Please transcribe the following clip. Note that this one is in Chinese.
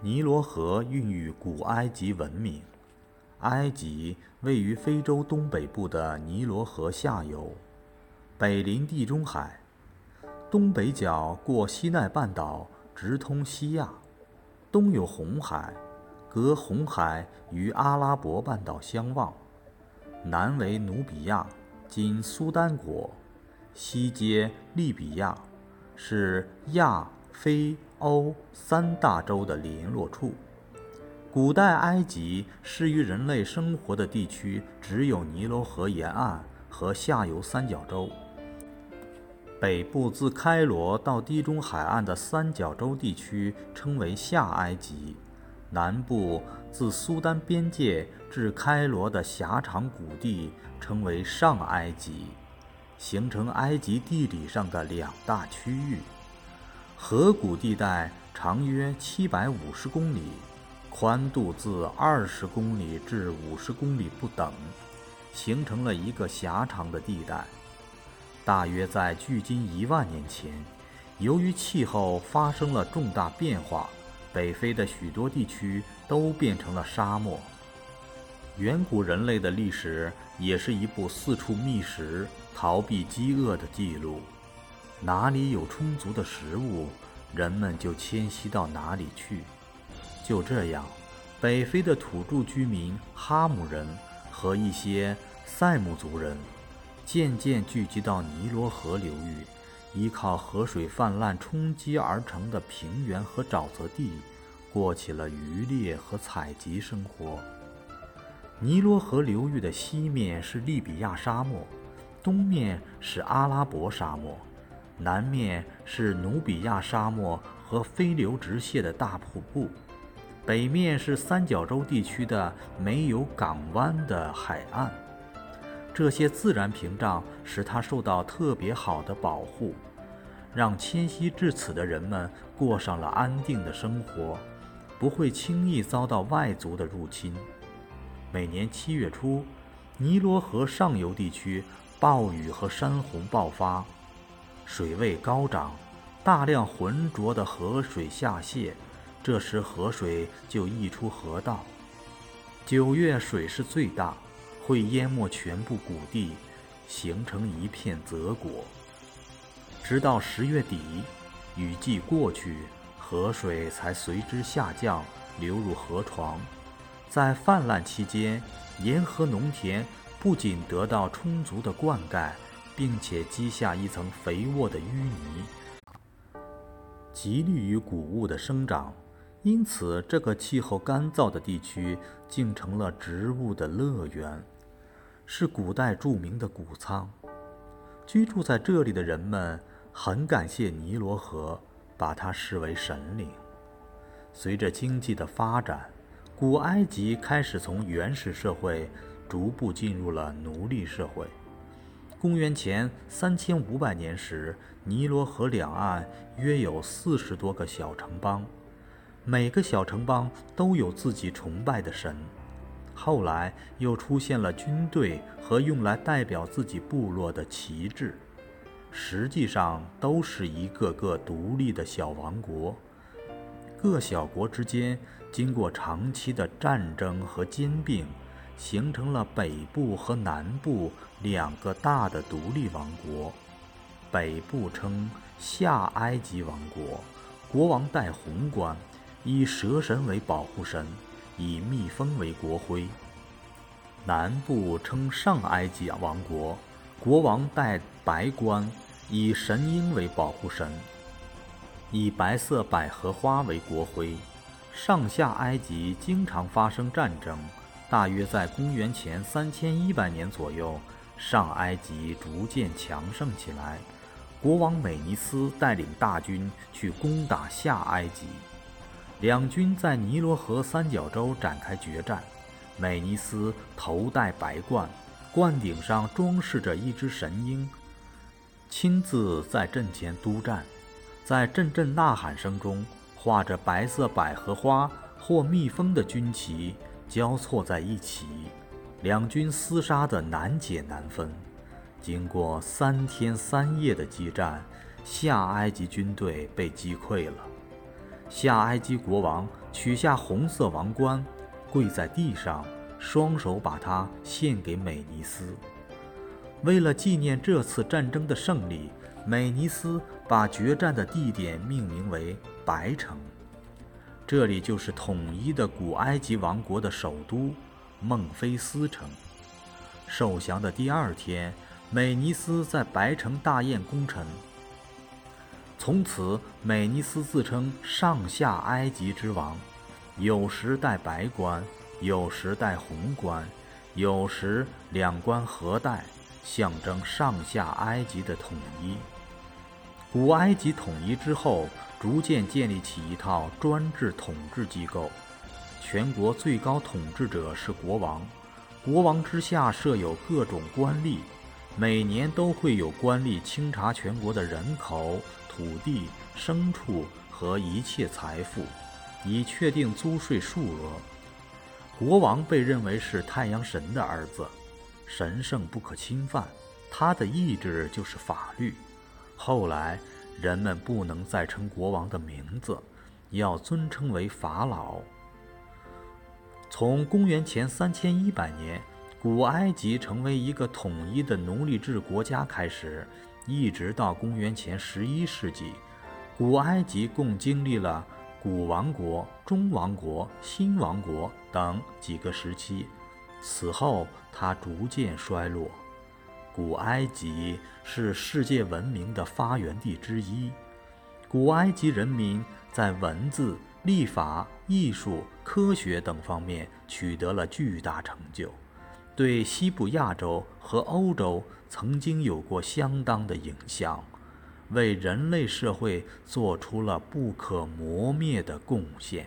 尼罗河孕育古埃及文明。埃及位于非洲东北部的尼罗河下游，北临地中海，东北角过西奈半岛直通西亚，东有红海，隔红海与阿拉伯半岛相望，南为努比亚（今苏丹国），西接利比亚，是亚。非欧三大洲的联络处。古代埃及适于人类生活的地区只有尼罗河沿岸和下游三角洲。北部自开罗到地中海岸的三角洲地区称为下埃及，南部自苏丹边界至开罗的狭长谷地称为上埃及，形成埃及地理上的两大区域。河谷地带长约七百五十公里，宽度自二十公里至五十公里不等，形成了一个狭长的地带。大约在距今一万年前，由于气候发生了重大变化，北非的许多地区都变成了沙漠。远古人类的历史也是一部四处觅食、逃避饥饿的记录。哪里有充足的食物，人们就迁徙到哪里去。就这样，北非的土著居民哈姆人和一些塞姆族人渐渐聚集到尼罗河流域，依靠河水泛滥冲积而成的平原和沼泽地，过起了渔猎和采集生活。尼罗河流域的西面是利比亚沙漠，东面是阿拉伯沙漠。南面是努比亚沙漠和飞流直泻的大瀑布，北面是三角洲地区的没有港湾的海岸。这些自然屏障使它受到特别好的保护，让迁徙至此的人们过上了安定的生活，不会轻易遭到外族的入侵。每年七月初，尼罗河上游地区暴雨和山洪爆发。水位高涨，大量浑浊的河水下泄，这时河水就溢出河道。九月水势最大，会淹没全部谷地，形成一片泽国。直到十月底，雨季过去，河水才随之下降，流入河床。在泛滥期间，沿河农田不仅得到充足的灌溉。并且积下一层肥沃的淤泥，极利于谷物的生长，因此这个气候干燥的地区竟成了植物的乐园，是古代著名的谷仓。居住在这里的人们很感谢尼罗河，把它视为神灵。随着经济的发展，古埃及开始从原始社会逐步进入了奴隶社会。公元前三千五百年时，尼罗河两岸约有四十多个小城邦，每个小城邦都有自己崇拜的神。后来又出现了军队和用来代表自己部落的旗帜，实际上都是一个个独立的小王国。各小国之间经过长期的战争和兼并。形成了北部和南部两个大的独立王国。北部称下埃及王国，国王戴红冠，以蛇神为保护神，以蜜蜂为国徽。南部称上埃及王国，国王戴白冠，以神鹰为保护神，以白色百合花为国徽。上下埃及经常发生战争。大约在公元前三千一百年左右，上埃及逐渐强盛起来。国王美尼斯带领大军去攻打下埃及，两军在尼罗河三角洲展开决战。美尼斯头戴白冠，冠顶上装饰着一只神鹰，亲自在阵前督战，在阵阵呐喊声中，画着白色百合花或蜜蜂的军旗。交错在一起，两军厮杀的难解难分。经过三天三夜的激战，下埃及军队被击溃了。下埃及国王取下红色王冠，跪在地上，双手把它献给美尼斯。为了纪念这次战争的胜利，美尼斯把决战的地点命名为白城，这里就是统一的古埃及王国的首都孟菲斯城。受降的第二天，美尼斯在白城大宴功臣。从此，美尼斯自称上下埃及之王，有时戴白冠，有时戴红冠，有时两冠合戴，象征上下埃及的统一。古埃及统一之后，逐渐建立起一套专制统治机构，全国最高统治者是国王，国王之下设有各种官吏，每年都会有官吏清查全国的人口。土地、牲畜和一切财富，以确定租税数额。国王被认为是太阳神的儿子，神圣不可侵犯，他的意志就是法律。后来，人们不能再称国王的名字，要尊称为法老。从公元前三千一百年，古埃及成为一个统一的奴隶制国家开始。一直到公元前十一世纪，古埃及共经历了古王国、中王国、新王国等几个时期。此后，它逐渐衰落。古埃及是世界文明的发源地之一。古埃及人民在文字、历法、艺术、科学等方面取得了巨大成就。对西部亚洲和欧洲曾经有过相当的影响，为人类社会做出了不可磨灭的贡献。